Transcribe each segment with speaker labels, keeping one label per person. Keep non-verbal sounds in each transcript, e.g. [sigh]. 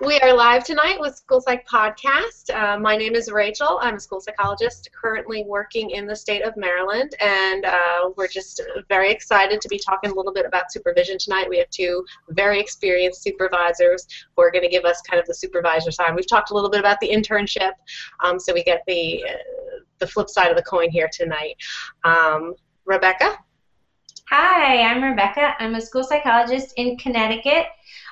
Speaker 1: We are live tonight with School Psyched Podcast. Uh, my name is Rachel. I'm a school psychologist currently working in the state of Maryland, and uh, we're just very excited to be talking a little bit about supervision tonight. We have two very experienced supervisors who are going to give us kind of the supervisor side. We've talked a little bit about the internship, um, so we get the uh, the flip side of the coin here tonight. Um, Rebecca.
Speaker 2: Hi, I'm Rebecca. I'm a school psychologist in Connecticut.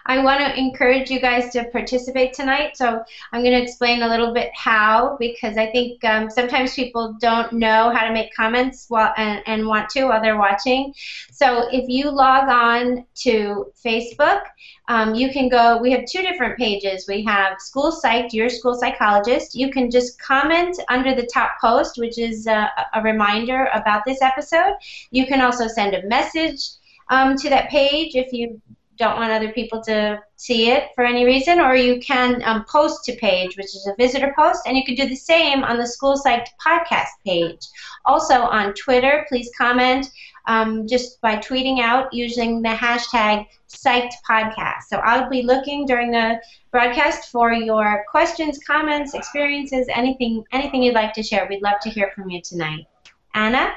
Speaker 2: I want to encourage you guys to participate tonight. So I'm going to explain a little bit how because I think um, sometimes people don't know how to make comments while and, and want to while they're watching. So if you log on to Facebook, um, you can go. We have two different pages. We have School Psych, your school psychologist. You can just comment under the top post, which is a, a reminder about this episode. You can also send a message um, to that page if you don't want other people to see it for any reason, or you can um, post to page, which is a visitor post, and you can do the same on the School Psyched podcast page. Also on Twitter, please comment um, just by tweeting out using the hashtag Psyched Podcast. So I'll be looking during the broadcast for your questions, comments, experiences, anything, anything you'd like to share. We'd love to hear from you tonight. Anna.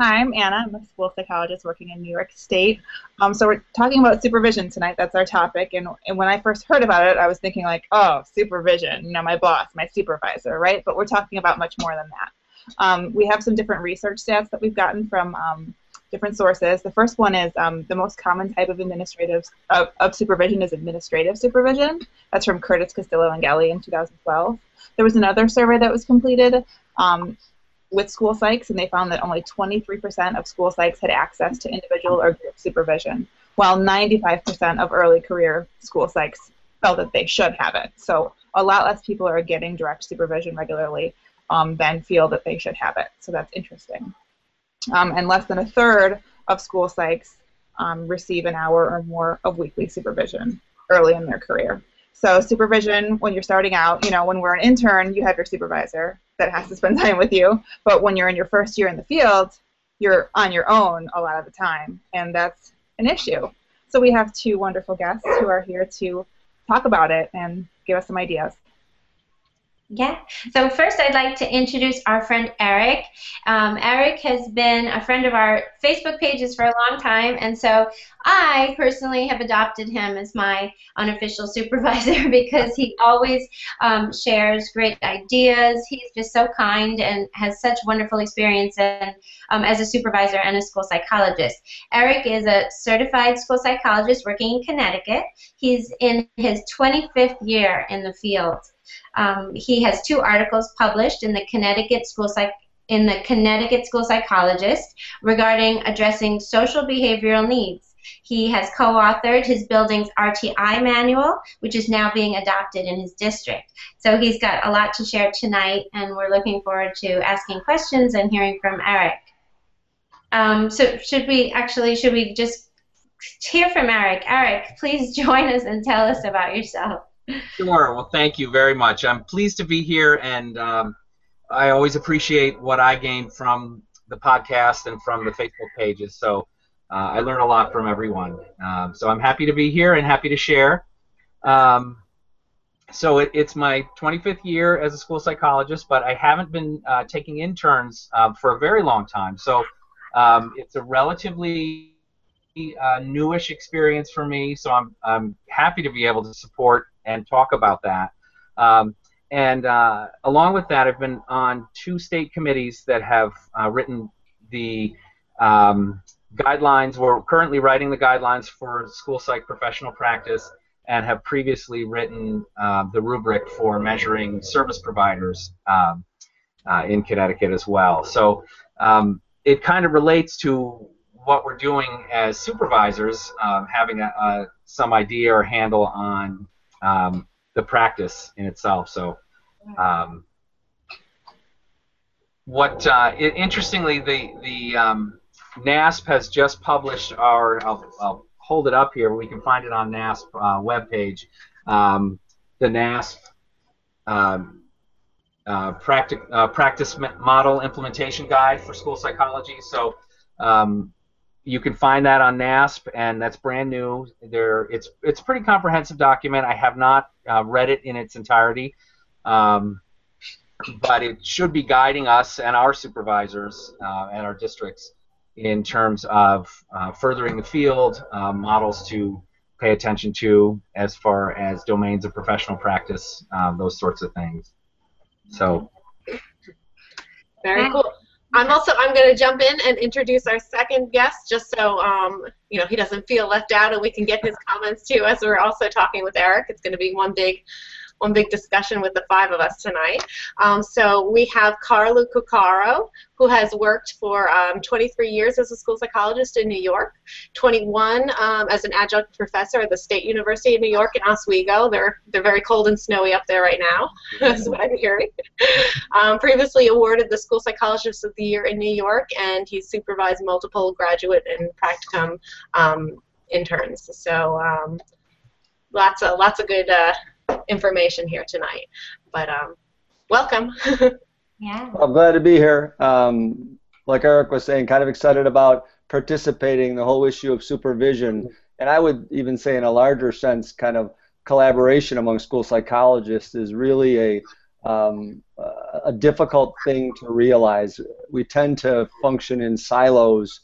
Speaker 3: Hi, I'm Anna. I'm a school psychologist working in New York State. Um, so we're talking about supervision tonight. That's our topic. And, and when I first heard about it, I was thinking like, oh, supervision. You know, my boss, my supervisor, right? But we're talking about much more than that. Um, we have some different research stats that we've gotten from um, different sources. The first one is um, the most common type of administrative of, of supervision is administrative supervision. That's from Curtis Castillo and Gelley in 2012. There was another survey that was completed um, with school psychs, and they found that only 23% of school psychs had access to individual or group supervision, while 95% of early career school psychs felt that they should have it. So a lot less people are getting direct supervision regularly um, than feel that they should have it. So that's interesting. Um, and less than a third of school psychs um, receive an hour or more of weekly supervision early in their career. So supervision, when you're starting out, you know, when we're an intern, you have your supervisor that has to spend time with you. But when you're in your first year in the field, you're on your own a lot of the time, and that's an issue. So we have two wonderful guests who are here to talk about it and give us some ideas.
Speaker 2: Yeah. So first, I'd like to introduce our friend Eric. Um, Eric has been a friend of our Facebook pages for a long time, and so I personally have adopted him as my unofficial [laughs] supervisor [laughs] because he always um, shares great ideas. He's just so kind and has such wonderful experience and, um, as a supervisor and a school psychologist. Eric is a certified school psychologist working in Connecticut. He's in his 25th year in the field. Um, he has two articles published in the Connecticut School Psych in the Connecticut School Psychologist regarding addressing social behavioral needs. He has co-authored his building's RTI manual, which is now being adopted in his district. So he's got a lot to share tonight, and we're looking forward to asking questions and hearing from Eric. Um, so should we actually should we just hear from Eric? Eric, please [laughs] join us and tell us about yourself.
Speaker 4: Sure. Well, thank you very much. I'm pleased to be here, and um, I always appreciate what I gain from the podcast and from the Facebook pages. So uh, I learn a lot from everyone. Um, so I'm happy to be here and happy to share. Um, so it, it's my 25th year as a school psychologist, but I haven't been uh, taking interns uh, for a very long time. So um, it's a relatively uh, newish experience for me. So I'm, I'm happy to be able to support and talk about that. Um, and uh, along with that, I've been on two state committees that have uh, written the um, guidelines. We're currently writing the guidelines for school psych professional practice and have previously written uh, the rubric for measuring service providers um, uh, in Connecticut as well. So um, it kind of relates to what we're doing as supervisors, um, having a, a, some idea or handle on um, the practice in itself. So, um, what uh, it, interestingly, the the um, NASP has just published our. I'll, I'll, hold it up here. We can find it on NASP uh, webpage. Um, the NASP um, uh, practic, uh, practice model implementation guide for school psychology. So, um, you can find that on NASP, and that's brand new. There, it's it's a pretty comprehensive document. I have not uh, read it in its entirety, um, but it should be guiding us and our supervisors uh, and our districts in terms of uh, furthering the field, uh, models to pay attention to as far as domains of professional practice, um, those sorts of things. So.
Speaker 1: Very cool. I'm also I'm going to jump in and introduce our second guest, just so um, you know he doesn't feel left out, and we can get his comments too. As we're also talking with Eric, it's going to be one big one big discussion with the five of us tonight. Um, so we have Carlo Cuccaro, who has worked for um, 23 years as a school psychologist in New York, 21 um, as an adjunct professor at the State University of New York in Oswego. They're they're very cold and snowy up there right now. [laughs] That's what I'm hearing. Um, previously awarded the School Psychologist of the Year in New York, and he's supervised multiple graduate and practicum um, interns. So um, lots of lots of good uh, information here tonight. But um, welcome. [laughs]
Speaker 2: yeah.
Speaker 5: I'm glad to be here. Um, like Eric was saying, kind of excited about participating the whole issue of supervision, and I would even say in a larger sense, kind of collaboration among school psychologists is really a um, a difficult thing to realize. We tend to function in silos,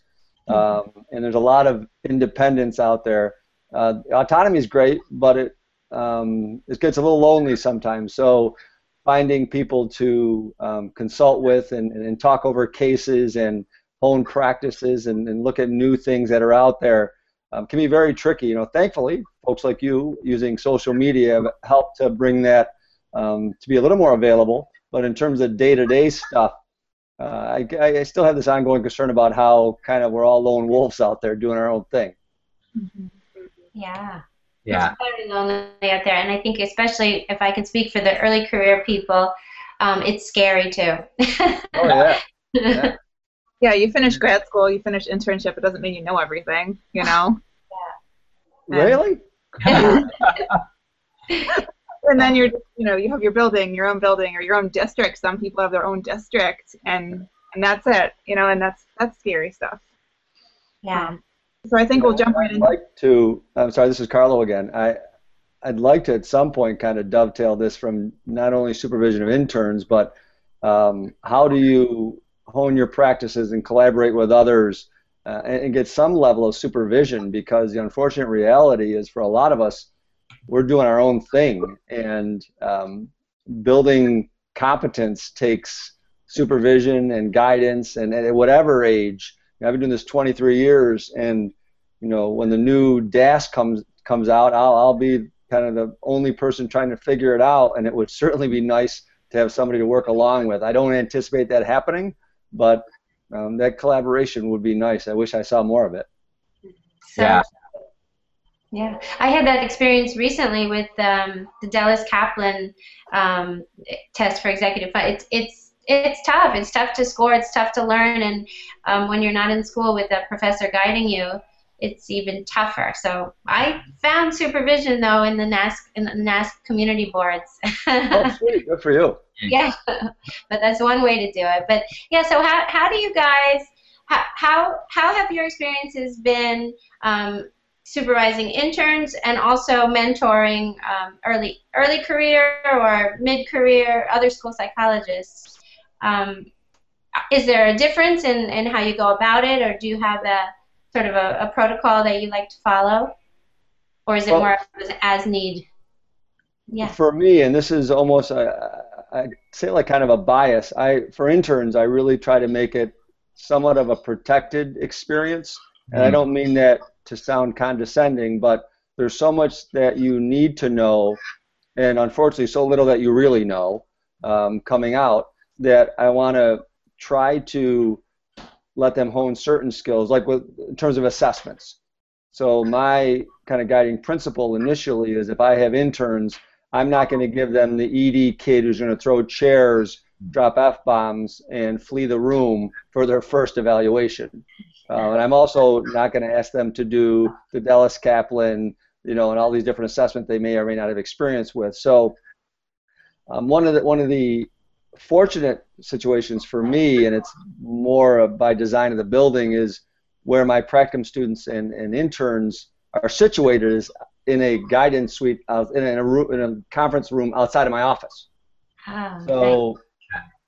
Speaker 5: um, and there's a lot of independence out there. Uh, autonomy is great, but it um, it gets a little lonely sometimes. So finding people to um, consult with and, and, talk over cases and hone practices and, and, look at new things that are out there um, can be very tricky. You know, thankfully, folks like you using social media have helped to bring that um, to be a little more available. But in terms of day-to-day stuff, uh, I, I, still have this ongoing concern about how kind of we're all lone wolves out there doing our own thing.
Speaker 2: Mm-hmm. Yeah.
Speaker 4: Yeah.
Speaker 2: It's very lonely out there, and I think especially if I can speak for the early career people, um, it's scary too.
Speaker 5: oh yeah.
Speaker 3: yeah. Yeah, you finish grad school, you finish internship. It doesn't mean you know everything, you know.
Speaker 5: Yeah. Really? [laughs]
Speaker 3: and then you're, you know, you have your building, your own building, or your own district. Some people have their own district, and and that's it, you know, and that's that's scary stuff.
Speaker 2: Yeah. Um,
Speaker 3: so I think we'll jump right
Speaker 5: in. I'd like to. I'm sorry. This is Carlo again. I I'd like to at some point kind of dovetail this from not only supervision of interns, but um, how do you hone your practices and collaborate with others uh, and, and, get some level of supervision? Because the unfortunate reality is, for a lot of us, we're doing our own thing, and um, building competence takes supervision and guidance, and at whatever age I've been doing this 23 years, and you know, when the new DAS comes comes out, I'll I'll be kind of the only person trying to figure it out, and it would certainly be nice to have somebody to work along with. I don't anticipate that happening, but um, that collaboration would be nice. I wish I saw more of it.
Speaker 2: So, yeah. Yeah, I had that experience recently with um, the Delis Kaplan um, test for executive. It's it's it's tough. It's tough to score. It's tough to learn, and um, when you're not in school with a professor guiding you, it's even tougher. So I found supervision though in the NASC in the NASP community boards. [laughs]
Speaker 5: oh, sweet. Good for you.
Speaker 2: Yeah, [laughs] but that's one way to do it. But yeah, so how how do you guys how how, how have your experiences been? Um, supervising interns and also mentoring um, early early career or mid career other school psychologists um, is there a difference in, in how you go about it, or do you have a sort of a, a protocol that you like to follow, or is it well, more as need?
Speaker 5: Yeah. For me, and this is almost a, I say like kind of a bias. I for interns, I really try to make it somewhat of a protected experience, and mm-hmm. I don't mean that to sound condescending, but there's so much that you need to know, and unfortunately, so little that you really know um, coming out that I want to try to let them hone certain skills, like with in terms of assessments. So my kind of guiding principle initially is if I have interns, I'm not going to give them the ED kid who's going to throw chairs, drop f bombs, and flee the room for their first evaluation. Uh, and I'm also not going to ask them to do the Delis Kaplan, you know, and all these different assessments they may or may not have experience with. So um, one of the one of the fortunate situations for me, and it's more by design of the building, is where my practicum students and, and interns are situated is in a guidance suite out, in, a room, in a conference room outside of my office.
Speaker 2: Oh,
Speaker 5: So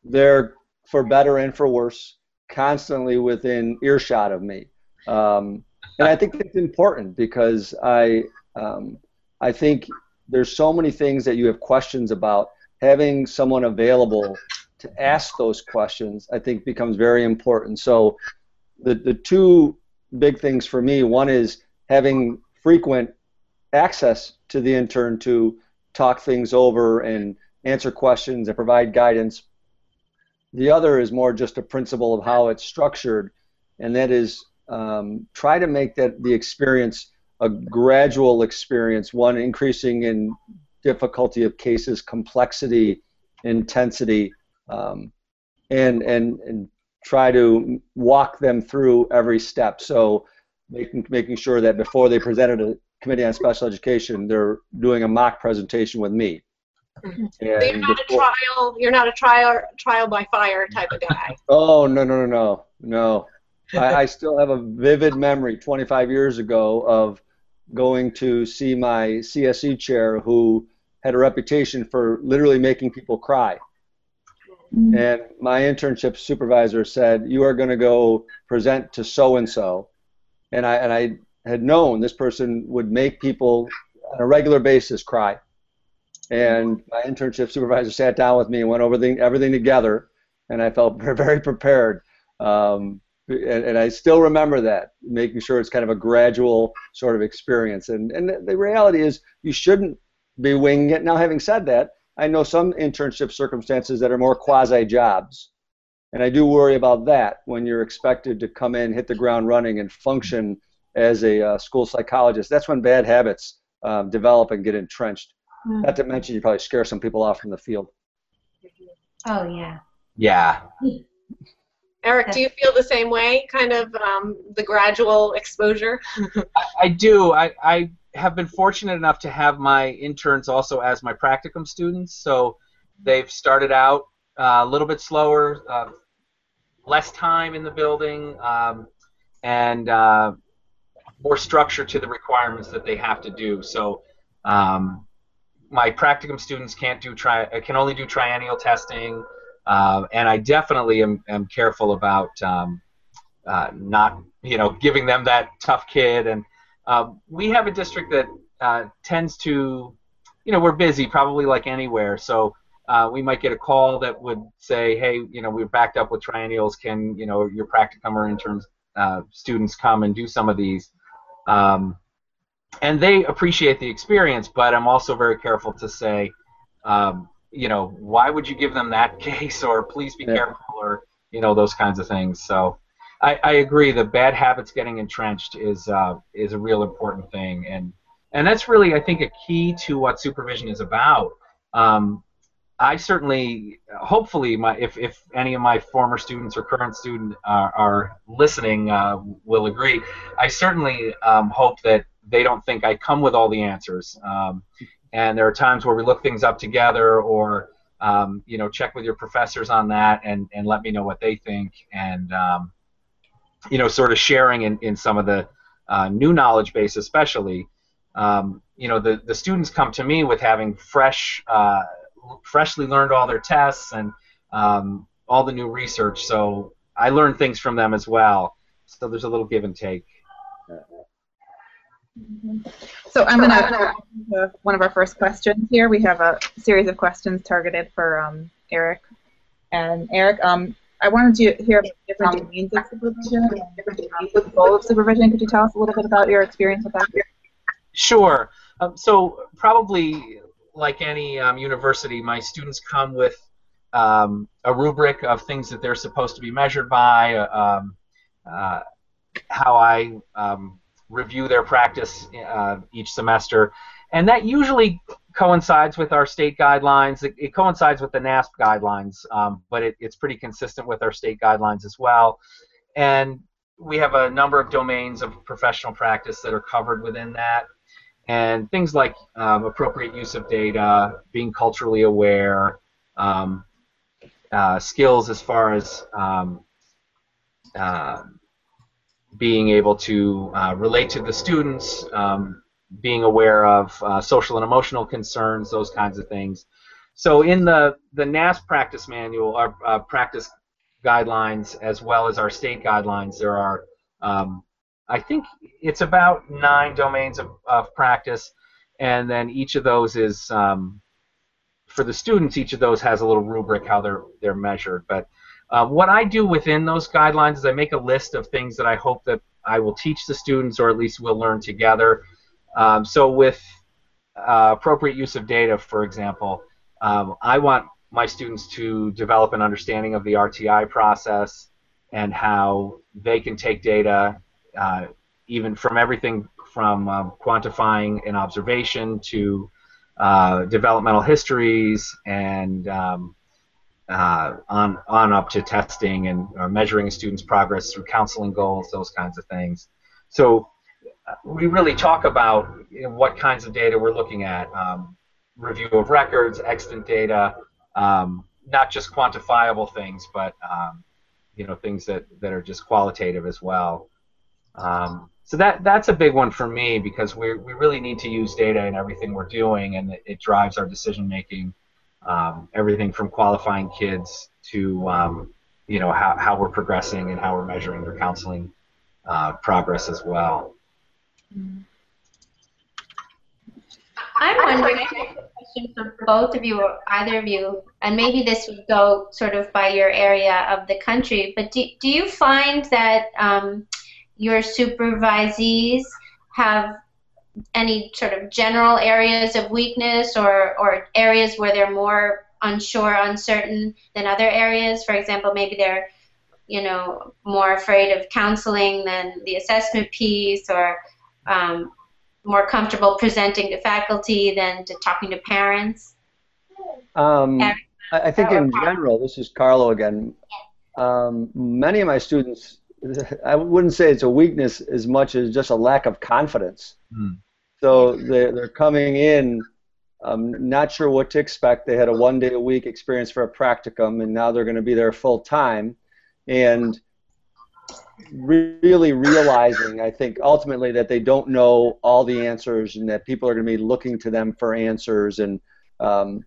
Speaker 5: they're for better and for worse, constantly within earshot of me. Um, and I think it's important because I um, I think there's so many things that you have questions about. Having someone available to ask those questions, I think, becomes very important. So the the two big things for me, one is having frequent access to the intern to talk things over and answer questions and provide guidance. The other is more just a principle of how it's structured, and that is um, try to make that the experience a gradual experience, one increasing in difficulty of cases, complexity, intensity, um, and and and try to walk them through every step. So making making sure that before they presented a committee on special education, they're doing a mock presentation with me.
Speaker 1: So you're not a trial. You're not a trial trial by fire type of guy. [laughs]
Speaker 5: Oh no no no no no! I, I still have a vivid memory 25 years ago of going to see my CSE chair who had a reputation for literally making people cry. And my internship supervisor said, "You are going to go present to so and so," and I and I had known this person would make people on a regular basis cry. And my internship supervisor sat down with me and went over the, everything together, and I felt [laughs] very prepared. Um, and, and I still remember that, making sure it's kind of a gradual sort of experience. And, and the reality is, you shouldn't be winging it. Now, having said that, I know some internship circumstances that are more quasi jobs. And I do worry about that when you're expected to come in, hit the ground running, and function as a uh, school psychologist. That's when bad habits um, develop and get entrenched.
Speaker 2: Mm.
Speaker 5: Not to mention, you probably scare some people off from the field.
Speaker 2: Oh yeah.
Speaker 4: Yeah. [laughs]
Speaker 1: Eric, do you feel the same way? Kind of um, the gradual exposure. [laughs]
Speaker 4: I, I do. I, I have been fortunate enough to have my interns also as my practicum students. So they've started out uh, a little bit slower, uh, less time in the building, um, and uh, more structure to the requirements that they have to do. So um, my practicum students can't do tri- can only do triennial testing. Uh, and I definitely am, am careful about um, uh, not, you know, giving them that tough kid. And uh, we have a district that uh, tends to, you know, we're busy, probably like anywhere. So uh, we might get a call that would say, hey, you know, we're backed up with triennials. Can, you know, your practicum or interns uh, students come and do some of these? Um, and they appreciate the experience, but I'm also very careful to say, um, you know, why would you give them that [laughs] case or please be
Speaker 5: Yeah.
Speaker 4: careful or, you know, those kinds of things. So I, I agree the bad habits getting entrenched is uh, is a real important thing. And, and that's really, I think, a key to what supervision is about. Um, I certainly, hopefully, my if, if any of my former students or current students are, are listening, uh, will agree. I certainly um, hope that they don't think I come with all the answers. Um, and there are times where we look things up together, or um, you know, check with your professors on that, and, and let me know what they think, and um, you know, sort of sharing in, in some of the uh, new knowledge base, especially. Um, you know, the, the students come to me with having fresh, uh, freshly learned all their tests and um, all the new research. So I learn things from them as well. So there's a little give and take.
Speaker 3: So I'm going to one of our first questions here. We have a series of questions targeted for um, Eric. And Eric, um, I wanted to hear about different domains of supervision, different domains of the goal of supervision. Could you tell us a little bit about your experience with that?
Speaker 4: Sure. Um, so probably like any um, university, my students come with um, a rubric of things that they're supposed to be measured by, uh, um, uh, how I um, review their practice uh, each semester, and that usually coincides with our state guidelines. It, it coincides with the NASP guidelines, um, but it, it's pretty consistent with our state guidelines as well. And we have a number of domains of professional practice that are covered within that and things like um, appropriate use of data, being culturally aware, um, uh, skills as far as um, uh, being able to uh, relate to the students, um, being aware of uh, social and emotional concerns, those kinds of things. So in the, the NASP practice manual, our uh, practice guidelines, as well as our state guidelines, there are, um, I think it's about nine domains of, of practice, and then each of those is, um, for the students, each of those has a little rubric how they're, they're measured. But uh, what I do within those guidelines is I make a list of things that I hope that I will teach the students, or at least we'll learn together. Um, so with uh, appropriate use of data, for example, um, I want my students to develop an understanding of the RTI process and how they can take data, uh, even from everything from um, quantifying an observation to uh, developmental histories and um, uh, on on up to testing and measuring a student's progress through counseling goals, those kinds of things. So we really talk about you know, what kinds of data we're looking at. Um, review of records, extant data, um, not just quantifiable things, but um, you know things that, that are just qualitative as well. Um, so that that's a big one for me because we we really need to use data in everything we're doing, and it, it drives our decision making. Um, everything from qualifying kids to um, you know how, how we're progressing and how we're measuring their counseling uh, progress as well.
Speaker 2: I'm wondering, I have a question for both of you or either of you, and maybe this would go sort of by your area of the country, but do, do you find that um, your supervisees have any sort of general areas of weakness or, or areas where they're more unsure, uncertain than other areas? For example, maybe they're you know more afraid of counseling than the assessment piece or um, more comfortable presenting to faculty than to talking to parents?
Speaker 5: Um, I, I think in general, this is Carlo again. Um, many of my students, [laughs] I wouldn't say it's a weakness as much as just a lack of confidence.
Speaker 4: Mm.
Speaker 5: So they're, they're coming in um, not sure what to expect. They had a one day a week experience for a practicum, and now they're going to be there full time. And really realizing, I think, ultimately that they don't know all the answers and that people are going to be looking to them for answers. And um,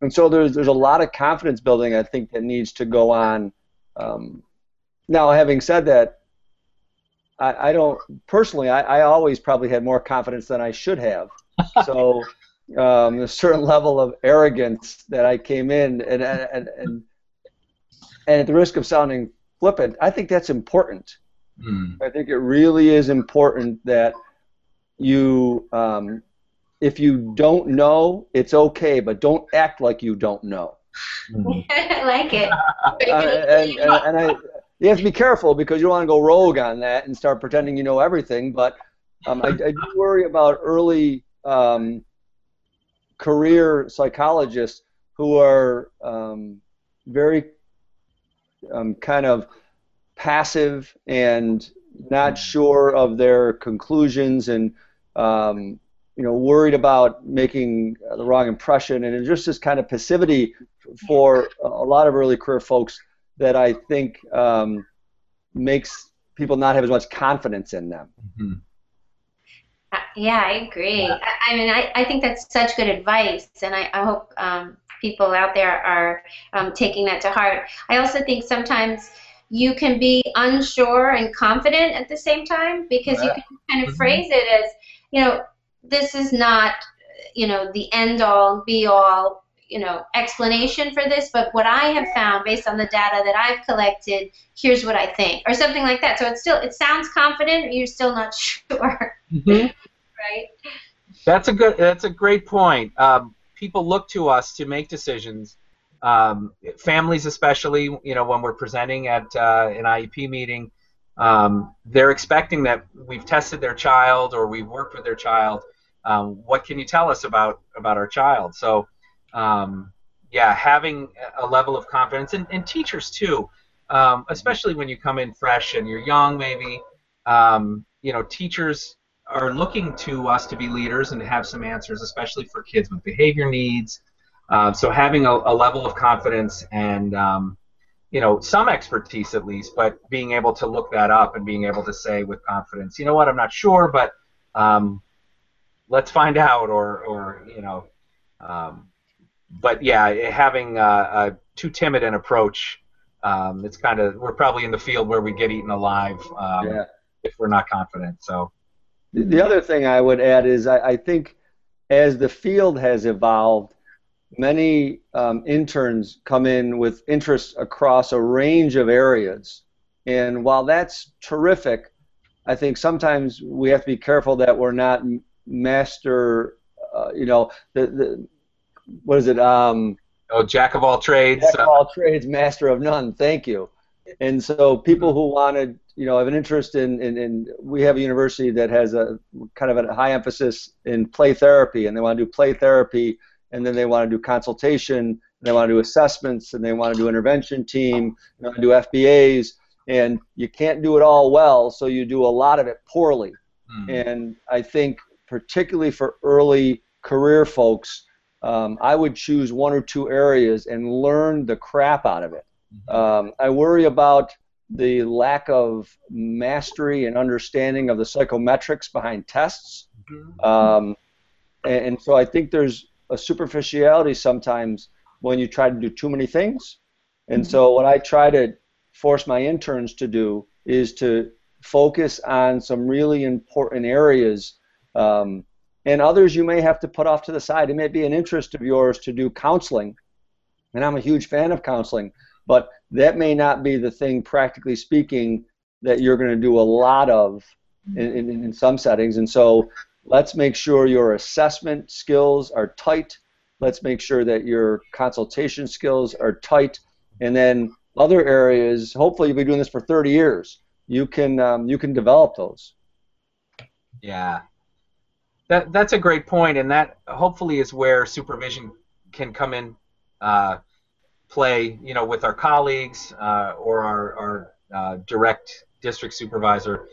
Speaker 5: and so there's there's a lot of confidence building I think that needs to go on. Um, now, having said that, I, I don't personally. I, I always probably had more confidence than I should have. So um, a certain level of arrogance that I came in and and and, and at the risk of sounding flippant, I think that's important.
Speaker 4: Mm.
Speaker 5: I think it really is important that you, um, if you don't know, it's okay, but don't act like you don't know.
Speaker 4: Mm. [laughs]
Speaker 2: I like it.
Speaker 5: Uh, and, and, and I, you have to be careful because you don't want to go rogue on that and start pretending you know everything. But um, I, I, do worry about early um, career psychologists who are um, very um, kind of passive and not sure of their conclusions and um, you know worried about making the wrong impression and it's just this kind of passivity for a lot of early career folks that I think um, makes people not have as much confidence in them.
Speaker 4: Mm-hmm.
Speaker 2: Uh, yeah, I agree. I, I mean, I, I think that's such good advice, and I, I hope um, people out there are um, taking that to heart. I also think sometimes you can be unsure and confident at the same time because you can kind of phrase it as, you know, this is not, you know, the end all, be all, you know, explanation for this, but what I have found based on the data that I've collected, here's what I think, or something like that. So it's still, it sounds confident, but you're still not [laughs] sure,
Speaker 4: Mhm. [laughs]
Speaker 2: right?
Speaker 4: That's a good. That's a great point. Um, people look to us to make decisions. Um, families, especially, you know, when we're presenting at uh, an IEP meeting, um, they're expecting that we've tested their child or we've worked with their child. Um, what can you tell us about about our child? So, um, yeah, having a level of confidence, and, and teachers too, um, especially when you come in fresh and you're young, maybe. Um, you know, teachers are looking to us to be leaders and to have some answers, especially for kids with behavior needs. Uh, so having a, a, level of confidence and um, you know, some expertise at least, but being able to look that up and being able to say with confidence, you know what, I'm not sure, but um, let's find out, or, or you know, um, but yeah, having a, a too timid an approach, um, it's kind of we're probably in the field where we get eaten alive um,
Speaker 5: Yeah.
Speaker 4: if we're not confident. So
Speaker 5: The- The other thing I would add is I, I think as the field has evolved, many um, interns come in with interests across a range of areas. And while that's terrific, I think sometimes we have to be careful that we're not master, uh, you know, the, the what is it? Um,
Speaker 4: oh, jack of all trades.
Speaker 5: Jack of all trades, master of none. Thank you. And so people who wanted, you know, I have an interest in, in, in we have a university that has a kind of a high emphasis in play therapy, and they want to do play therapy, and then they want to do consultation, and they want to do assessments, and they want to do intervention team, and they want to do FBAs, and you can't do it all well, so you do a lot of it poorly.
Speaker 4: hmm.
Speaker 5: And I think, particularly for early career folks, um, I would choose one or two areas and learn the crap out of it. Um, I worry about the lack of mastery and understanding of the psychometrics behind tests. Um, and, and so I think there's a superficiality sometimes when you try to do too many things. And so what I try to force my interns to do is to focus on some really important areas. Um, and others you may have to put off to the side. It may be an interest of yours to do counseling, and I'm a huge fan of counseling, but that may not be the thing, practically speaking, that you're going to do a lot of in, in, in some settings. And so let's make sure your assessment skills are tight. Let's make sure that your consultation skills are tight. And then other areas, hopefully you'll be doing this for 30 years. You can um, you can develop those.
Speaker 4: Yeah. That that's a great point, and that hopefully is where supervision can come in uh, play. You know, with our colleagues uh, or our, our uh, direct district supervisor,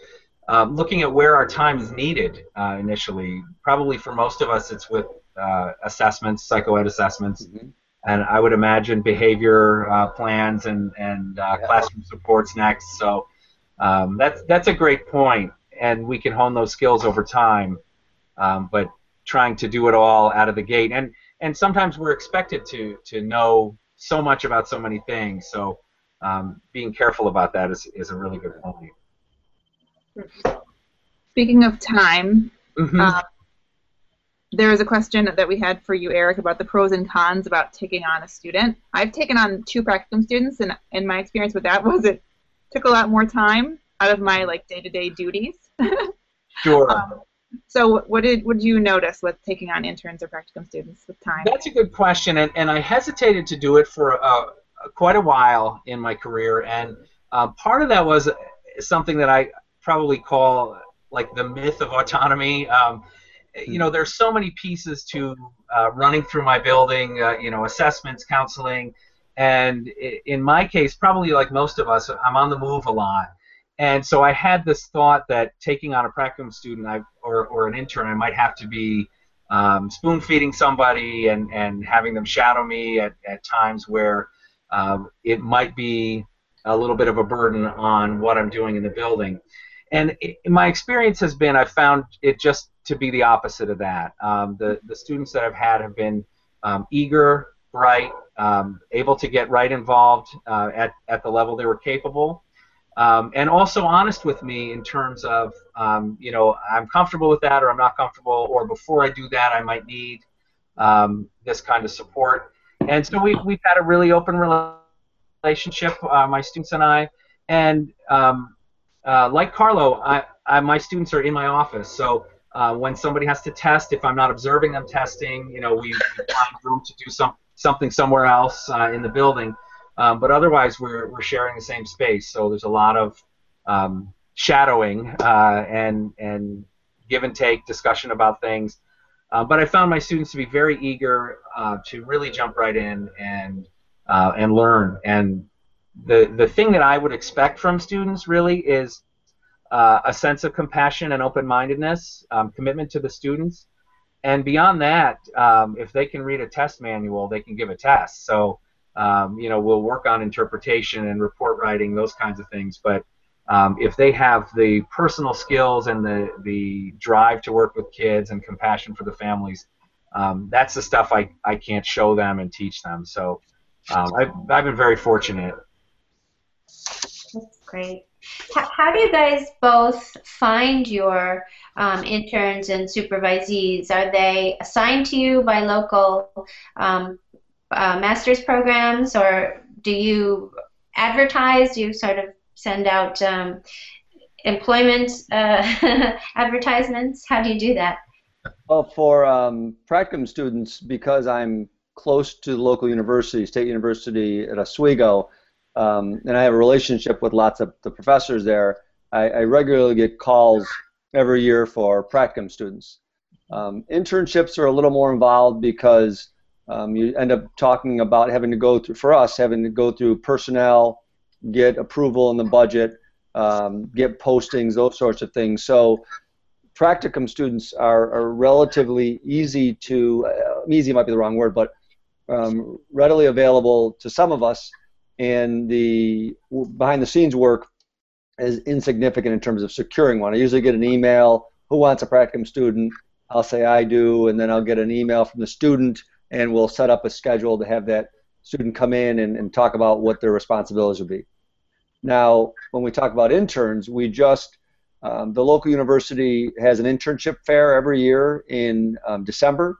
Speaker 4: um, looking at where our time is needed uh, initially. Probably for most of us, it's with uh, assessments, psychoed assessments, and I would imagine behavior uh, plans and and uh,
Speaker 5: Yeah.
Speaker 4: classroom supports next. So um, that's that's a great point, and we can hone those skills over time. Um, but trying to do it all out of the gate, and and sometimes we're expected to to know so much about so many things. So um, being careful about that is is a really good point.
Speaker 3: Speaking of time,
Speaker 4: Mhm.
Speaker 3: uh, there was a question that we had for you, Eric, about the pros and cons about taking on a student. I've taken on two practicum students, and in my experience with that [laughs] was it took a lot more time out of my like day-to-day duties. [laughs]
Speaker 4: sure.
Speaker 3: Um, so, what did did you notice with taking on interns or practicum students with time?
Speaker 4: That's a good question, and, and I hesitated to do it for uh, quite a while in my career, and uh, part of that was something that I probably call like the myth of autonomy. Um, you know, there's so many pieces to uh, running through my building, uh, you know, assessments, counseling, and in my case, probably like most of us, I'm on the move a lot. And so I had this thought that taking on a practicum student I, or, or an intern, I might have to be um, spoon feeding somebody and, and having them shadow me at, at times where um, it might be a little bit of a burden on what I'm doing in the building. And i my experience has been I've found it just to be the opposite of that. Um, the, the students that I've had have been um, eager, bright, um, able to get right involved uh, at, at the level they were capable. Um, and also honest with me in terms of, um, you know, I'm comfortable with that or I'm not comfortable, or before I do that, I might need um, this kind of support. And so we, we've had a really open relationship, uh, my students and I. And um, uh, like Carlo, I, I, my students are in my office. So uh, when somebody has to test, if I'm not observing them testing, you know, we, we find room to do some, something somewhere else uh, in the building. Um, but otherwise, we're, we're sharing the same space, so there's a lot of um, shadowing uh, and and give and take discussion about things. Uh, but I found my students to be very eager uh, to really jump right in and uh, and learn. And the the thing that I would expect from students really is uh, a sense of compassion and open-mindedness, um, commitment to the students. And beyond that, um, if they can read a test manual, they can give a test. So um, you know, we'll work on interpretation and report writing, those kinds of things. But um, if they have the personal skills and the, the drive to work with kids and compassion for the families, um, that's the stuff I, I can't show them and teach them. So um, I've, I've been very fortunate.
Speaker 2: That's great. How, how do you guys both find your um, interns and supervisees? Are they assigned to you by local um, uh, master's programs, or do you advertise? Do you sort of send out um, employment uh, [laughs] advertisements? How do you do that?
Speaker 5: Well, for um, practicum students, because I'm close to the local university, State University at Oswego, um, and I have a relationship with lots of the professors there, I, I regularly get calls every year for practicum students. Um, internships are a little more involved because um, you end up talking about having to go through, for us, having to go through personnel, get approval in the budget, um, get postings, those sorts of things. So practicum students are, are relatively easy to, uh, easy might be the wrong word, but um, readily available to some of us, and the behind the scenes work is insignificant in terms of securing one. I usually get an email, who wants a practicum student? I'll say I do, and then I'll get an email from the student, and we'll set up a schedule to have that student come in and, and talk about what their responsibilities will be. Now, when we talk about interns, we just um, the local university has an internship fair every year in um, December,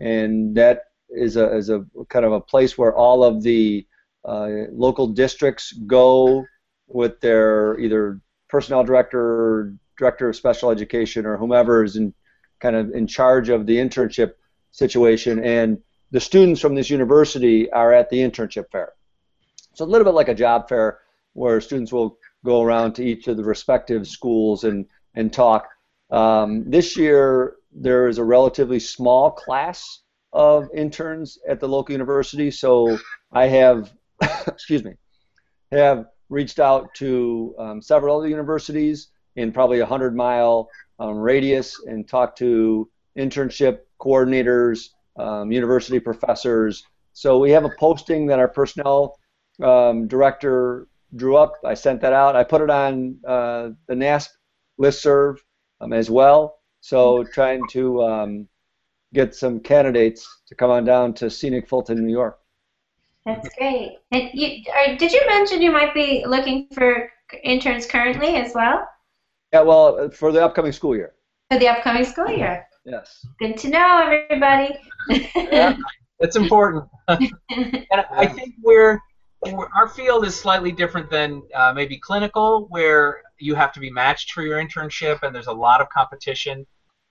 Speaker 5: and that is a, is a kind of a place where all of the uh, local districts go with their either personnel director, director of special education, or whomever is in kind of in charge of the internship situation, and the students from this university are at the internship fair. So a little bit like a job fair, where students will go around to each of the respective schools and, and talk. Um, this year, there is a relatively small class of interns at the local university, so I have, [coughs] excuse me, have reached out to um, several other universities in probably a 100 mile um, radius and talked to internship coordinators, um, university professors. So we have a posting that our personnel um, director drew up. I sent that out. I put it on uh, the NASP listserv um, as well. So trying to um, get some candidates to come on down to scenic Fulton, New York.
Speaker 2: That's great. And you, are, did you mention you might be looking for interns currently as well?
Speaker 5: Yeah, well, for the upcoming school year.
Speaker 2: For the upcoming school year.
Speaker 5: Yes.
Speaker 2: Good to know, everybody.
Speaker 4: yeah, [laughs] it's important. [laughs] and I think we're our field is slightly different than uh, maybe clinical, where you have to be matched for your internship, and there's a lot of competition.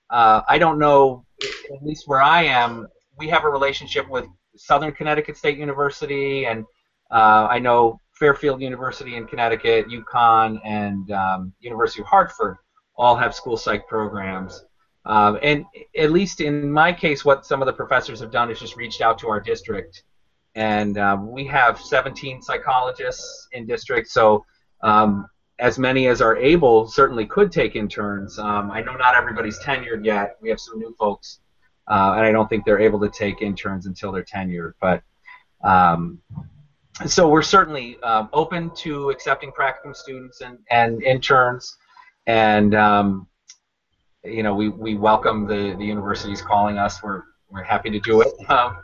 Speaker 4: Uh, I don't know, at least where I am, we have a relationship with Southern Connecticut State University, and uh, I know Fairfield University in Connecticut, UConn, and um, University of Hartford all have school psych programs. Um, and at least in my case, what some of the professors have done is just reached out to our district and um, we have 17 psychologists in district. So um, as many as are able certainly could take interns. Um, I know not everybody's tenured yet. We have some new folks, uh, and I don't think they're able to take interns until they're tenured. But um, so we're certainly um, open to accepting practicum students and, and interns, and you know we, we welcome the, the universities calling us. We're we're happy to do it. [laughs] Um,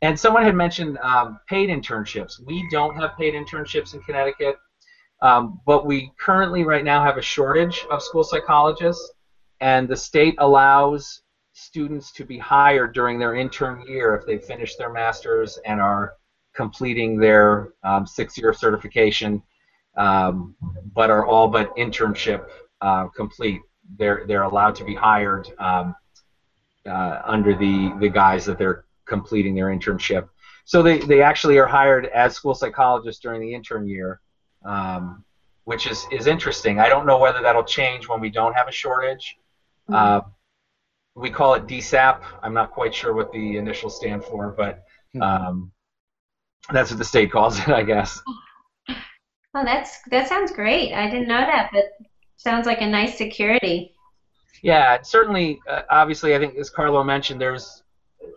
Speaker 4: and someone had mentioned um, paid internships. We don't have paid internships in Connecticut, um, but we currently right now have a shortage of school psychologists, and the state allows students to be hired during their intern year if they finish their master's and are completing their um, six-year certification, um, but are all but internship uh, complete. They're they're allowed to be hired um, uh, under the the guise that they're completing their internship. So they, they actually are hired as school psychologists during the intern year, um, which is, is interesting. I don't know whether that'll change when we don't have a shortage. Mm-hmm. Uh, we call it DSAP. I'm not quite sure what the initials stand for, but hmm. um, that's what the state calls it, I guess. [laughs]
Speaker 2: Oh, that's that sounds great. I didn't know that, but sounds like a nice security.
Speaker 4: Yeah, certainly. Uh, obviously, I think as Carlo mentioned, there's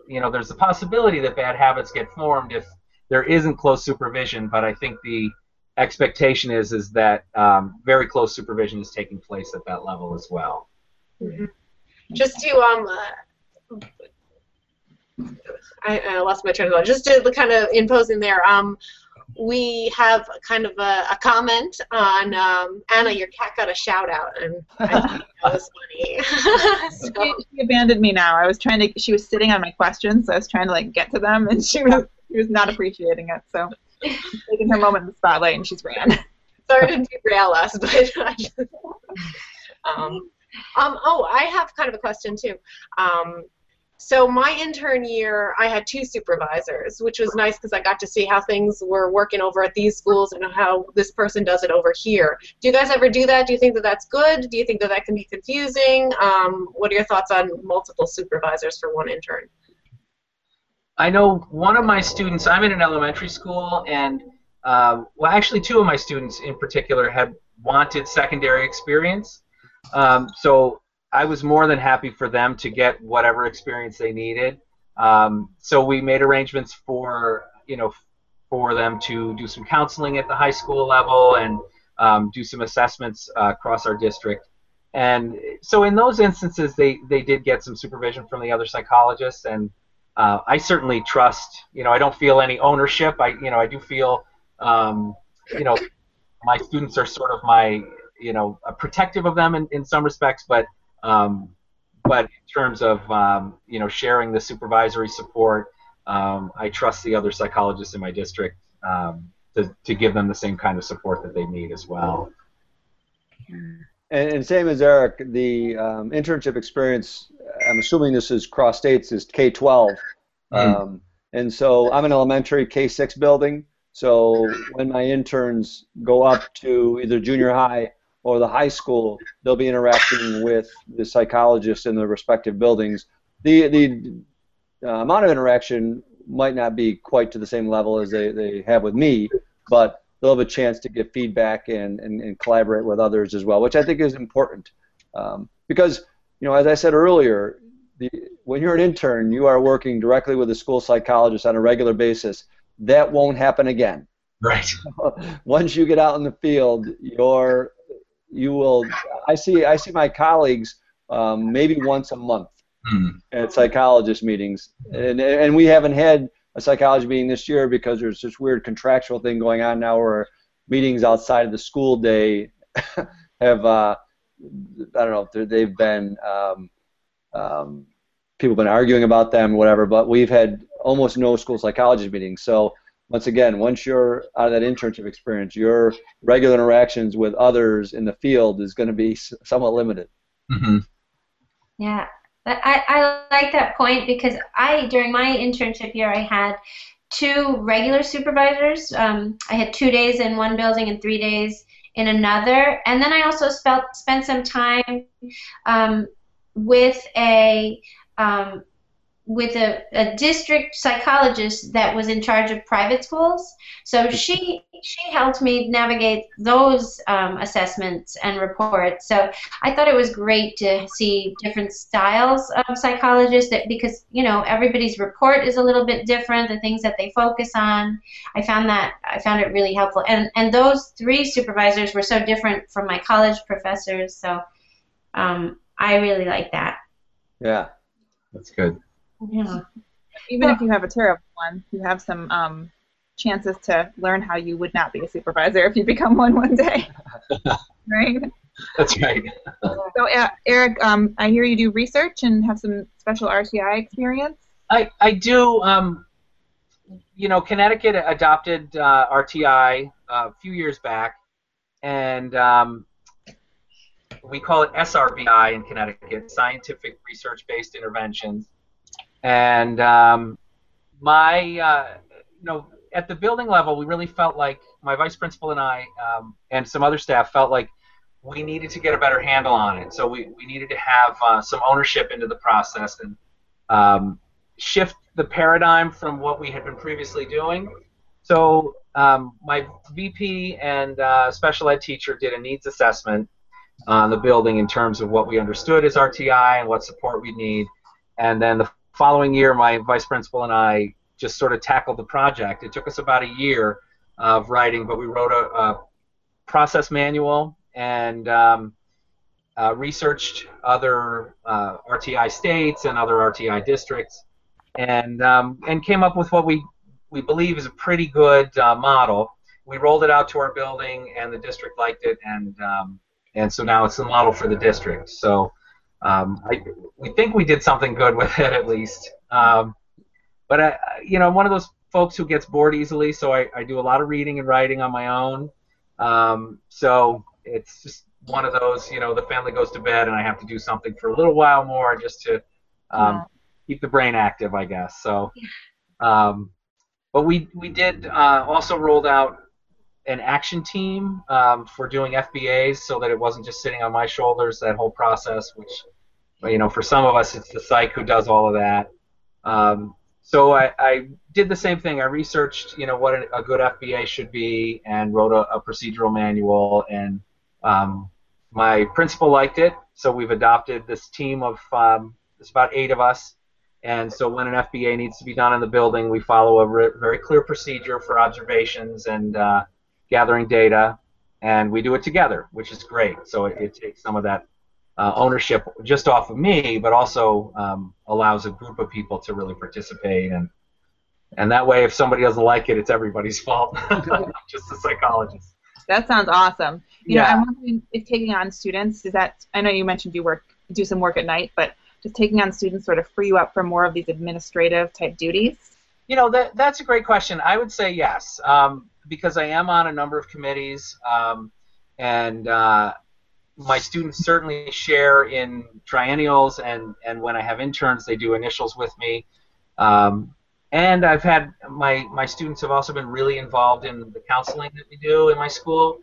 Speaker 4: you know, there's a possibility that bad habits get formed if there isn't close supervision, but I think the expectation is is that um, very close supervision is taking place at that level as well.
Speaker 1: Mm-hmm. Just to um, uh, I, I, lost my train of thought. Just to kind of impose in there, um, we have kind of a, a comment on um, Anna. Your cat got a shout out, and I think that [laughs] was funny. [laughs]
Speaker 3: so. she, she, abandoned me now. I was trying to. She was sitting on my questions, so I was trying to like get to them, and she was she was not appreciating it. So taking her moment in the spotlight, and she's ran. [laughs]
Speaker 1: Sorry to derail us, but I just, um, um, oh, I have kind of a question too. Um, so my intern year, I had two supervisors, which was nice because I got to see how things were working over at these schools and how this person does it over here. Do you guys ever do that? Do you think that that's good? Do you think that that can be confusing? Um, what are your thoughts on multiple supervisors for one intern?
Speaker 4: I know one of my students. I'm in an elementary school, and uh, well, actually, two of my students in particular had wanted secondary experience. Um, so I was more than happy for them to get whatever experience they needed. Um, so we made arrangements for you know for them to do some counseling at the high school level and um, do some assessments uh, across our district. And so in those instances, they they did get some supervision from the other psychologists, and uh, I certainly trust. You know, I don't feel any ownership. I you know I do feel um, you know my students are sort of my you know protective of them in, in some respects, but um, but in terms of um, you know sharing the supervisory support, um, I trust the other psychologists in my district um, to, to give them the same kind of support that they need as well.
Speaker 5: And, and same as Eric, the um, internship experience. I'm assuming this is cross states is K-12, mm-hmm. and so I'm an elementary K-6 building. So when my interns go up to either junior high or the high school, they'll be interacting with the psychologists in the respective buildings. The the uh, amount of interaction might not be quite to the same level as they, they have with me, but they'll have a chance to give feedback and, and, and collaborate with others as well, which I think is important. Um, because, you know, as I said earlier, the, when you're an intern, you are working directly with a school psychologist on a regular basis. That won't happen again.
Speaker 4: Right. [laughs]
Speaker 5: Once you get out in the field, your you will. I see. I see my colleagues um, maybe once a month mm. at psychologist meetings, and and we haven't had a psychology meeting this year because there's this weird contractual thing going on now where meetings outside of the school day [laughs] have uh, I don't know if they've been um, um, people have been arguing about them whatever, but we've had almost no school psychologist meetings. So once again, once you're out of that internship experience, your regular interactions with others in the field is going to be somewhat limited.
Speaker 4: Mm-hmm.
Speaker 2: Yeah, I, I like that point because I during my internship year I had two regular supervisors. Um, I had two days in one building and three days in another, and then I also spent spent some time um, with a um, with a, a district psychologist that was in charge of private schools. So she she helped me navigate those um, assessments and reports. So I thought it was great to see different styles of psychologists that because you know everybody's report is a little bit different, the things that they focus on. I found that I found it really helpful. And and those three supervisors were so different from my college professors. So um, I really like that.
Speaker 5: Yeah,
Speaker 4: that's good.
Speaker 2: Yeah.
Speaker 3: Even well, if you have a terrible one, you have some um, chances to learn how you would not be a supervisor if you become one one day. [laughs] right?
Speaker 4: That's right.
Speaker 3: so, uh, Eric, um, I hear you do research and have some special RTI experience.
Speaker 4: I, I do. Um, you know, Connecticut adopted uh, RTI uh, a few years back, and um, we call it SRBI in Connecticut, Scientific Research Based Interventions. And um, my, uh, you know, at the building level, we really felt like my vice principal and I, um, and some other staff, felt like we needed to get a better handle on it. So we, we needed to have uh, some ownership into the process and um, shift the paradigm from what we had been previously doing. So um, my VP and uh, special ed teacher did a needs assessment on the building in terms of what we understood as RTI and what support we need. And then the following year, my vice principal and I just sort of tackled the project. It took us about a year of writing, but we wrote a, a process manual and um, uh, researched other uh, RTI states and other RTI districts, and um, and came up with what we we believe is a pretty good uh, model. We rolled it out to our building, and the district liked it, and um, and so now it's the model for the district. So um, I, we think we did something good with it at least. Um, but I, you know, I'm one of those folks who gets bored easily, so I, I do a lot of reading and writing on my own. Um, so it's just one of those, you know, the family goes to bed and I have to do something for a little while more just to um, yeah. keep the brain active, I guess. So, um, but we we did uh, also rolled out an action team um, for doing FBAs so that it wasn't just sitting on my shoulders that whole process, which you know for some of us it's the psych who does all of that. Um, so I, I, did the same thing. I researched you know what a, good FBA should be and wrote a, a procedural manual and um, my principal liked it, so we've adopted this team of um, it's about eight of us and so when an FBA needs to be done in the building, we follow a re- very clear procedure for observations and uh, gathering data, and we do it together, which is great. So it, it takes some of that uh, ownership just off of me, but also um, allows a group of people to really participate. And and that way, if somebody doesn't like it, it's everybody's [laughs] fault, not [laughs] just the psychologist.
Speaker 3: That sounds awesome. You yeah. know, I'm wondering if taking on students is that. I know you mentioned you work do some work at night, but does taking on students sort of free you up for more of these administrative type duties?
Speaker 4: You know, that that's a great question. I would say yes, um, because I am on a number of committees, um, and uh, my students certainly share in triennials, and and when I have interns, they do initials with me. Um, and I've had my my students have also been really involved in the counseling that we do in my school.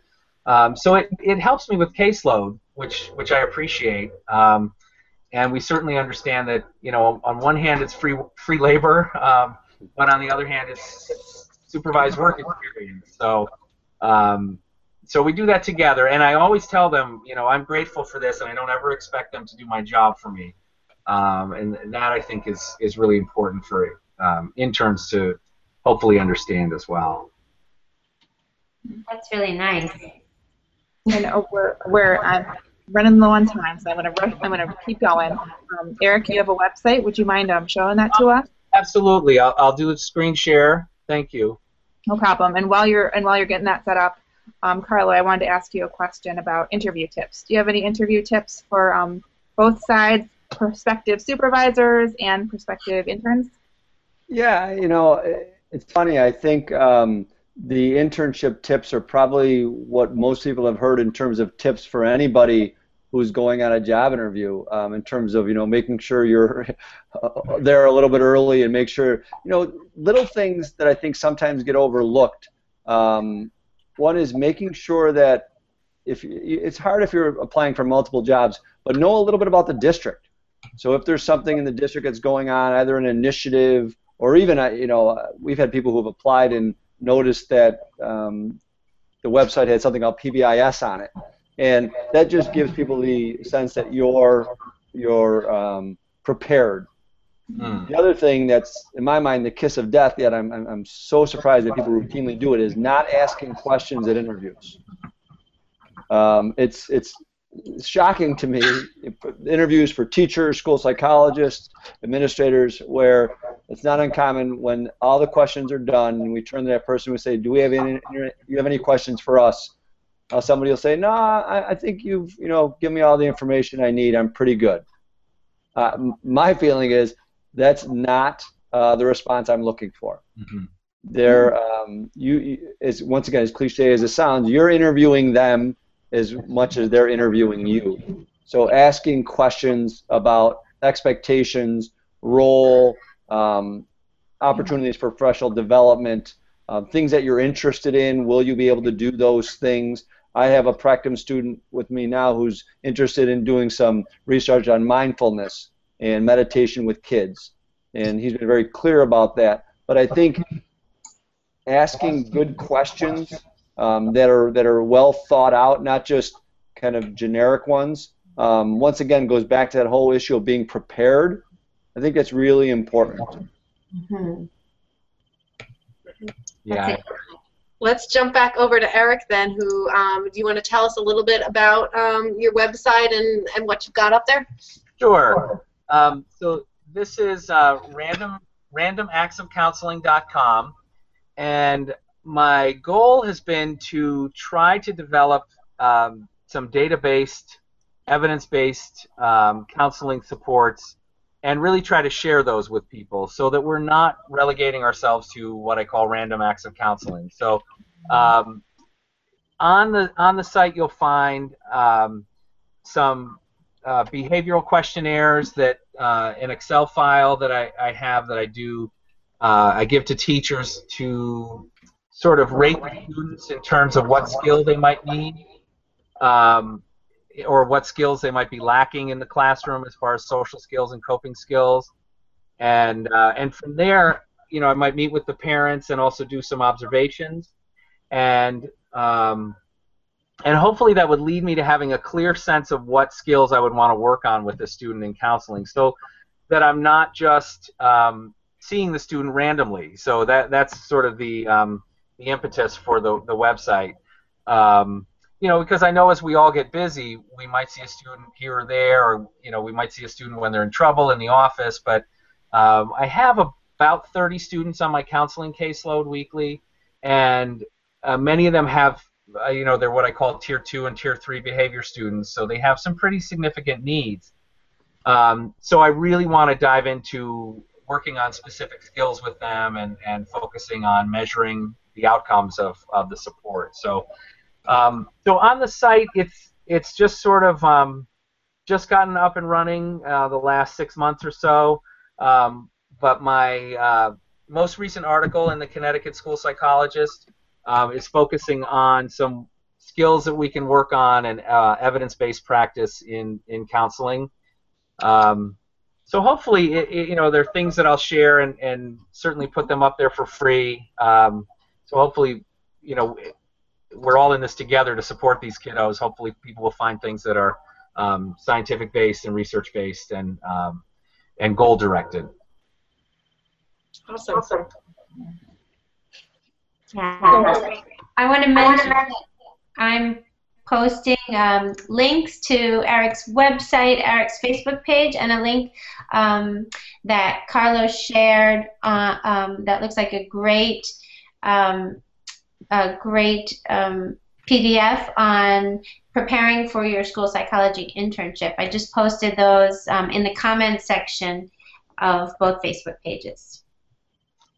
Speaker 4: Um, so it, it helps me with caseload, which which I appreciate. Um, and we certainly understand that you know on one hand it's free free labor, um, but on the other hand it's supervised work experience. So um, so we do that together, and I always tell them, you know, I'm grateful for this, and I don't ever expect them to do my job for me, um, and, and, that I think is is really important for um, interns to hopefully understand as well.
Speaker 2: That's really nice.
Speaker 3: And uh, we're, we're I'm running low on time, so I'm gonna rush, I'm gonna keep going. Um, Eric, you have a website. Would you mind um, showing that to us?
Speaker 4: Absolutely. I'll, I'll do the screen share. Thank you.
Speaker 3: No problem. And while you're and while you're getting that set up, um, Carlo, I wanted to ask you a question about interview tips. Do you have any interview tips for um, both sides, prospective supervisors and prospective interns?
Speaker 5: Yeah, you know, it's funny. I think um, the internship tips are probably what most people have heard in terms of tips for anybody who's going on a job interview um, in terms of you know making sure you're [laughs] there a little bit early and make sure you know little things that I think sometimes get overlooked. Um, one is making sure that if it's hard if you're applying for multiple jobs, but know a little bit about the district. So if there's something in the district that's going on, either an initiative or even uh, you know we've had people who have applied and noticed that um, the website had something called PBIS on it and that just gives people the sense that you're you're um, prepared. Mm. The other thing that's in my mind the kiss of death, yet I'm, I'm so surprised that people routinely do it, is not asking questions at interviews. Um, it's it's shocking to me interviews for teachers, school psychologists, administrators, where it's not uncommon when all the questions are done and we turn to that person we say, "Do we have any? You have any questions for us?" Uh, somebody will say, "No, I, I, think you've you know give me all the information I need. I'm pretty good." Uh, my feeling is that's not uh, the response I'm looking for. Mm-hmm. They're um, you is once again as cliche as it sounds, you're interviewing them as much as they're interviewing you. So asking questions about expectations, role, um, opportunities for professional development, uh, things that you're interested in. Will you be able to do those things? I have a practicum student with me now who's interested in doing some research on mindfulness and meditation with kids, and he's been very clear about that. But I think asking good questions um, that are that are well thought out, not just kind of generic ones, um, once again goes back to that whole issue of being prepared. I think that's really important.
Speaker 2: Mm-hmm.
Speaker 4: Yeah.
Speaker 1: Let's jump back over to Eric then. Who um, do you want to tell us a little bit about um, your website and, and what you've got up there?
Speaker 4: Sure. Um, so this is uh, random randomactsofcounseling.com, and my goal has been to try to develop um, some data-based, evidence-based um, counseling supports, and really try to share those with people, so that we're not relegating ourselves to what I call random acts of counseling. So. Um, on the on the site, you'll find um, some uh, behavioral questionnaires that uh, an Excel file that I, I have that I do uh, I give to teachers to sort of rate the students in terms of what skill they might need um, or what skills they might be lacking in the classroom as far as social skills and coping skills. And uh, and from there you know I might meet with the parents and also do some observations. And um, and hopefully that would lead me to having a clear sense of what skills I would want to work on with the student in counseling, so that I'm not just um, seeing the student randomly. So that that's sort of the um, the impetus for the the website. Um, you know, because I know as we all get busy, we might see a student here or there, or you know, we might see a student when they're in trouble in the office. But um, I have about 30 students on my counseling caseload weekly, and uh, many of them have, you know, they're what I call tier two and tier three behavior students, so they have some pretty significant needs. Um, so I really want to dive into working on specific skills with them and, and focusing on measuring the outcomes of, of the support. So, um, so on the site, it's it's just sort of um, just gotten up and running uh, the last six months or so. Um, but my uh, most recent article in the Connecticut School Psychologist um, is focusing on some skills that we can work on and uh, evidence-based practice in in counseling. Um, so hopefully, it, it, you know, there are things that I'll share and, and certainly put them up there for free. Um, so hopefully, you know, we're all in this together to support these kiddos. Hopefully, people will find things that are um, scientific-based and research-based and um, and goal-directed.
Speaker 1: Awesome. awesome.
Speaker 2: Yeah. I want to mention I'm posting um, links to Eric's website, Eric's Facebook page, and a link um, that Carlos shared uh, um, that looks like a great, um, a great um, PDF on preparing for your school psychology internship. I just posted those um, in the comments section of both Facebook pages.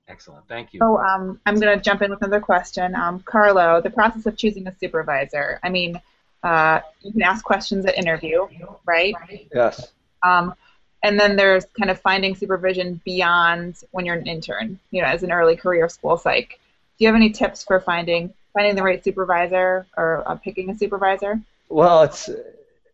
Speaker 4: Excellent. Thank you.
Speaker 3: So um, I'm going to jump in with another question. Um, Carlo, the process of choosing a supervisor. I mean, uh, you can ask questions at interview, right?
Speaker 5: Yes.
Speaker 3: Um, and then there's kind of finding supervision beyond when you're an intern, you know, as an early career school psych. Do you have any tips for finding finding the right supervisor or uh, picking a supervisor?
Speaker 5: Well, it's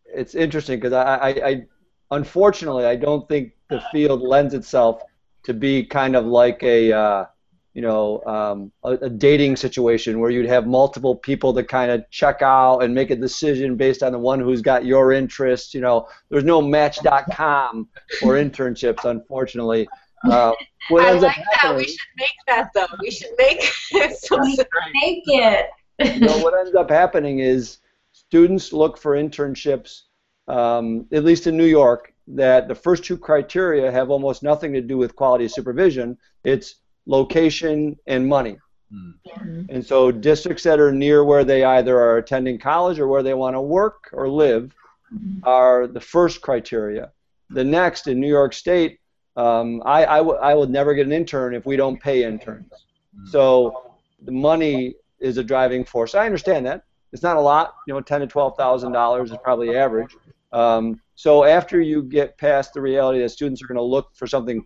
Speaker 5: it's interesting because I, I, I unfortunately I don't think the field lends itself to be kind of like a uh, you know um, a, a, dating situation where you'd have multiple people to kind of check out and make a decision based on the one who's got your interest. You know, there's no Match.com for internships, unfortunately. Uh,
Speaker 1: I like that. We should make that though. We should make so [laughs]
Speaker 2: make it.
Speaker 5: you know, what ends up happening is students look for internships, um, at least in New York, that the first two criteria have almost nothing to do with quality of supervision. It's location and money. Mm-hmm. And so districts that are near where they either are attending college or where they want to work or live mm-hmm. are the first criteria. The next in New York State, um, I, I, w- I would never get an intern if we don't pay interns. Mm-hmm. So the money is a driving force. I understand that. It's not a lot, you know, ten to twelve thousand dollars is probably average. Um, so after you get past the reality that students are going to look for something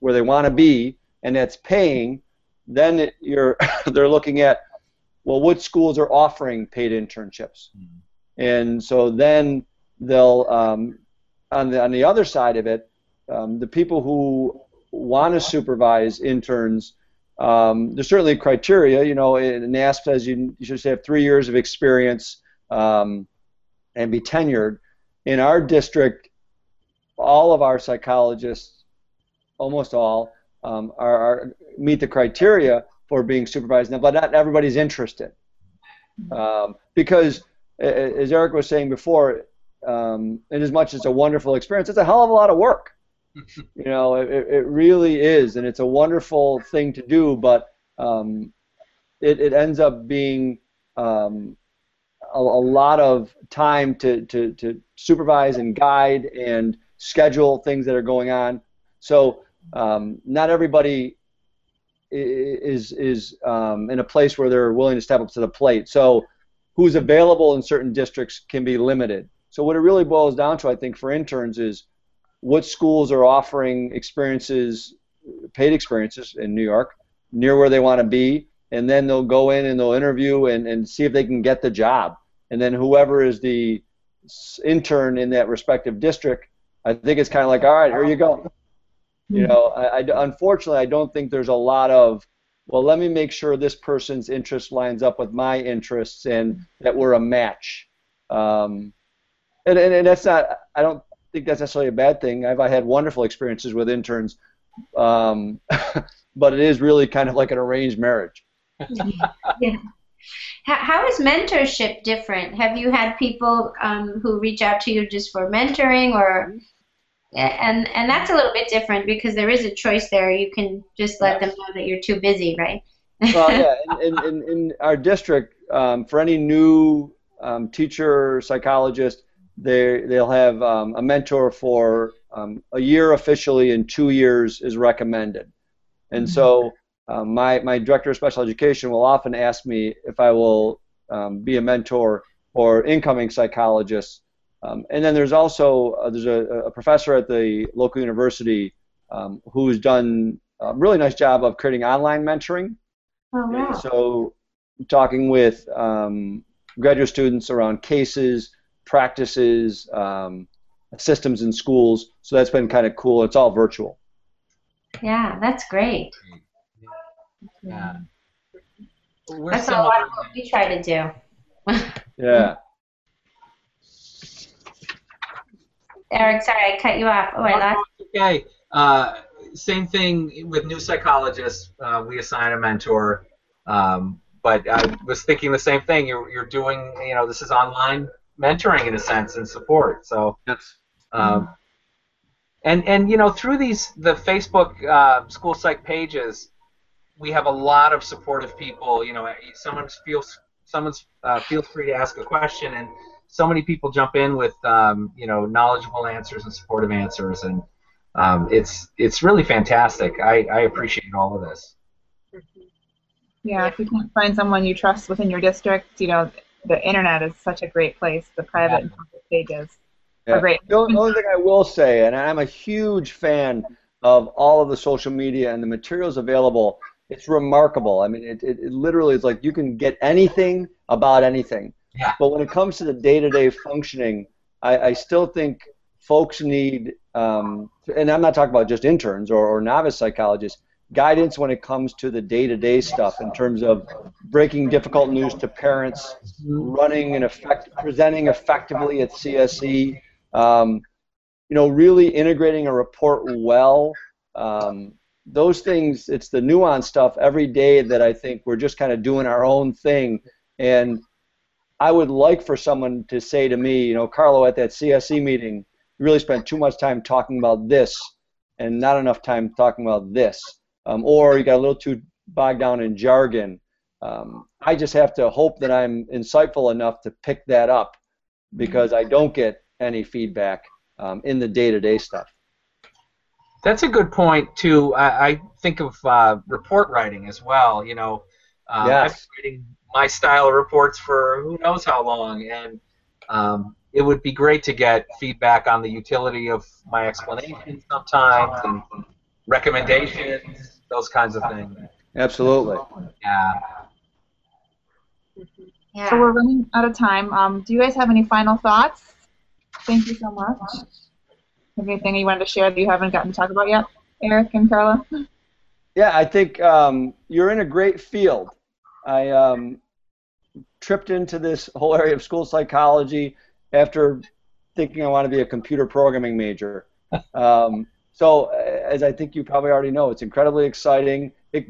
Speaker 5: where they want to be, and that's paying, then it, you're [laughs] they're looking at well, what schools are offering paid internships, mm-hmm. and so then they'll um, on the on the other side of it, um, the people who want to supervise interns. Um, there's certainly criteria, you know. NASP says you, you should have three years of experience um, and be tenured in our district, all of our psychologists, almost all, um, are, are, meet the criteria, for being supervised, Now, but not everybody's interested. Um, because, as Eric was saying before, um, in as much as it's a wonderful experience, it's a hell of a lot of work. [laughs] you know, it, it really is, and it's a wonderful thing to do, but um, it, it ends up being um, a, lot of time to, to, to supervise and guide and schedule things that are going on. So um, not everybody is is um, in a place where they're willing to step up to the plate. So who's available in certain districts can be limited. So what it really boils down to, I think, for interns is what schools are offering experiences, paid experiences in New York, near where they want to be, and then they'll go in and they'll interview and, and see if they can get the job. And then whoever is the intern in that respective district, I think it's kind of like, all right, here you go. You know, I, I, unfortunately, I don't think there's a lot of, well, let me make sure this person's interest lines up with my interests and that we're a match. Um, and, and, and that's not, I don't think that's necessarily a bad thing. I've I had wonderful experiences with interns, um, [laughs] but it is really kind of like an arranged marriage. [laughs]
Speaker 2: yeah. How is mentorship different? Have you had people um, who reach out to you just for mentoring, or and and that's a little bit different because there is a choice there. You can just let yes. them know that you're too busy, right?
Speaker 5: well, yeah. [laughs] In, in, in our district, um, for any new um, teacher psychologist, they they'll have um, a mentor for um, a year officially, and two years is recommended. And mm-hmm. so um, my, my director of special education will often ask me if I will um, be a mentor or incoming psychologists. Um, and then there's also uh, there's a, a, professor at the local university um, who's done a really nice job of creating online mentoring.
Speaker 2: Oh, wow.
Speaker 5: So talking with um, graduate students around cases, practices, um, systems in schools. So that's been kind of cool. It's all virtual.
Speaker 2: Yeah, that's great.
Speaker 4: Yeah.
Speaker 2: That's a lot of what we try to do. [laughs]
Speaker 5: yeah.
Speaker 2: Eric, sorry, I cut you off. Oh, I lost.
Speaker 4: Okay. Uh, same thing with new psychologists. Uh, we assign a mentor. Um, but I was thinking the same thing. You're, you're doing, you know, this is online mentoring in a sense and support. So,
Speaker 5: yes.
Speaker 4: Um, and and you know through these the Facebook uh, school psych pages, we have a lot of supportive people. You know, someone feels someone's uh, feels free to ask a question, and so many people jump in with um, you know knowledgeable answers and supportive answers, and um, it's it's really fantastic. I, I appreciate all of this.
Speaker 3: Yeah, if you can't find someone you trust within your district, you know, the internet is such a great place. The private yeah. and public pages yeah. are great.
Speaker 5: The only thing I will say, and I'm a huge fan of all of the social media and the materials available it's remarkable. I mean, it, it, it, literally is like you can get anything about anything.
Speaker 4: Yeah.
Speaker 5: But when it comes to the day-to-day functioning, I, I still think folks need, um, and I'm not talking about just interns or, or novice psychologists, guidance when it comes to the day-to-day stuff in terms of breaking difficult news to parents, running and effect, presenting effectively at CSE, um, you know, really integrating a report well. Um, those things, it's the nuanced stuff every day that I think we're just kind of doing our own thing. And I would like for someone to say to me, you know, Carlo, at that CSE meeting, you really spent too much time talking about this and not enough time talking about this. Um, or you got a little too bogged down in jargon. Um, I just have to hope that I'm insightful enough to pick that up because I don't get any feedback um, in the day to day stuff.
Speaker 4: That's a good point too. I, I think of uh, report writing as well. You know, uh, yes. I've been writing my style of reports for who knows how long, and um, it would be great to get feedback on the utility of my explanations sometimes and recommendations, those kinds of things.
Speaker 5: Absolutely.
Speaker 4: Yeah.
Speaker 3: Yeah. So we're running out of time. Um, do you guys have any final thoughts? Thank you so much anything you wanted to share that you haven't gotten to talk about yet, Eric and Carlo?
Speaker 5: Yeah, I think um, you're in a great field. I um, tripped into this whole area of school psychology after thinking I want to be a computer programming major. Um, so, as I think you probably already know, it's incredibly exciting. It,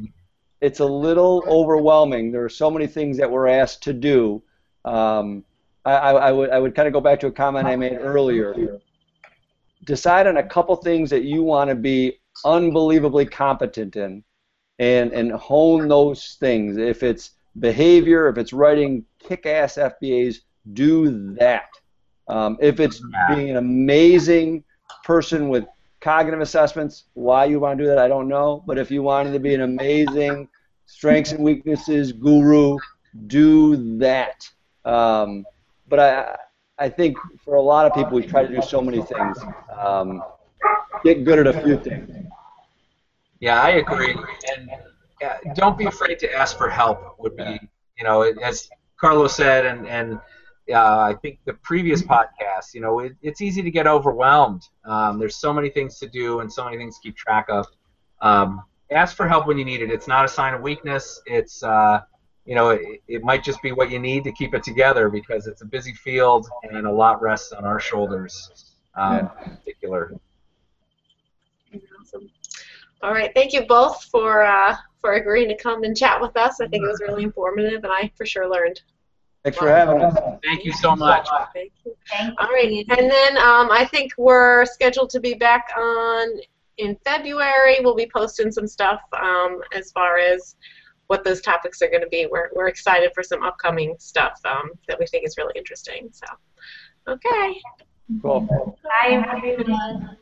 Speaker 5: it's a little overwhelming. There are so many things that we're asked to do. Um, I, I, I would I would kind of go back to a comment I made earlier. Decide on a couple things that you want to be unbelievably competent in, and and hone those things. If it's behavior, if it's writing kick-ass FBAs, do that. Um, if it's being an amazing person with cognitive assessments, why you want to do that, I don't know. But if you wanted to be an amazing strengths and weaknesses guru, do that. Um, but I, I think for a lot of people, we try to do so many things. Um, get good at a few things.
Speaker 4: Yeah, I agree. And don't be afraid to ask for help. Would be, you know, as Carlos said, and and uh, I think the previous podcast, you know, it, it's easy to get overwhelmed. Um, there's so many things to do and so many things to keep track of. Um, ask for help when you need it. It's not a sign of weakness. It's uh, you know, it, it might just be what you need to keep it together because it's a busy field and a lot rests on our shoulders um, yeah. in particular.
Speaker 1: Awesome. All right, thank you both for uh, for agreeing to come and chat with us. I think it was really informative, and I for sure learned.
Speaker 5: Thanks for having us.
Speaker 4: Thank you so much.
Speaker 1: Thank you. All right, and then um, I think we're scheduled to be back on in February. We'll be posting some stuff um, as far as what those topics are going to be. We're, we're excited for some upcoming stuff um, that we think is really interesting. So, okay.
Speaker 5: Cool.
Speaker 2: Bye, everyone.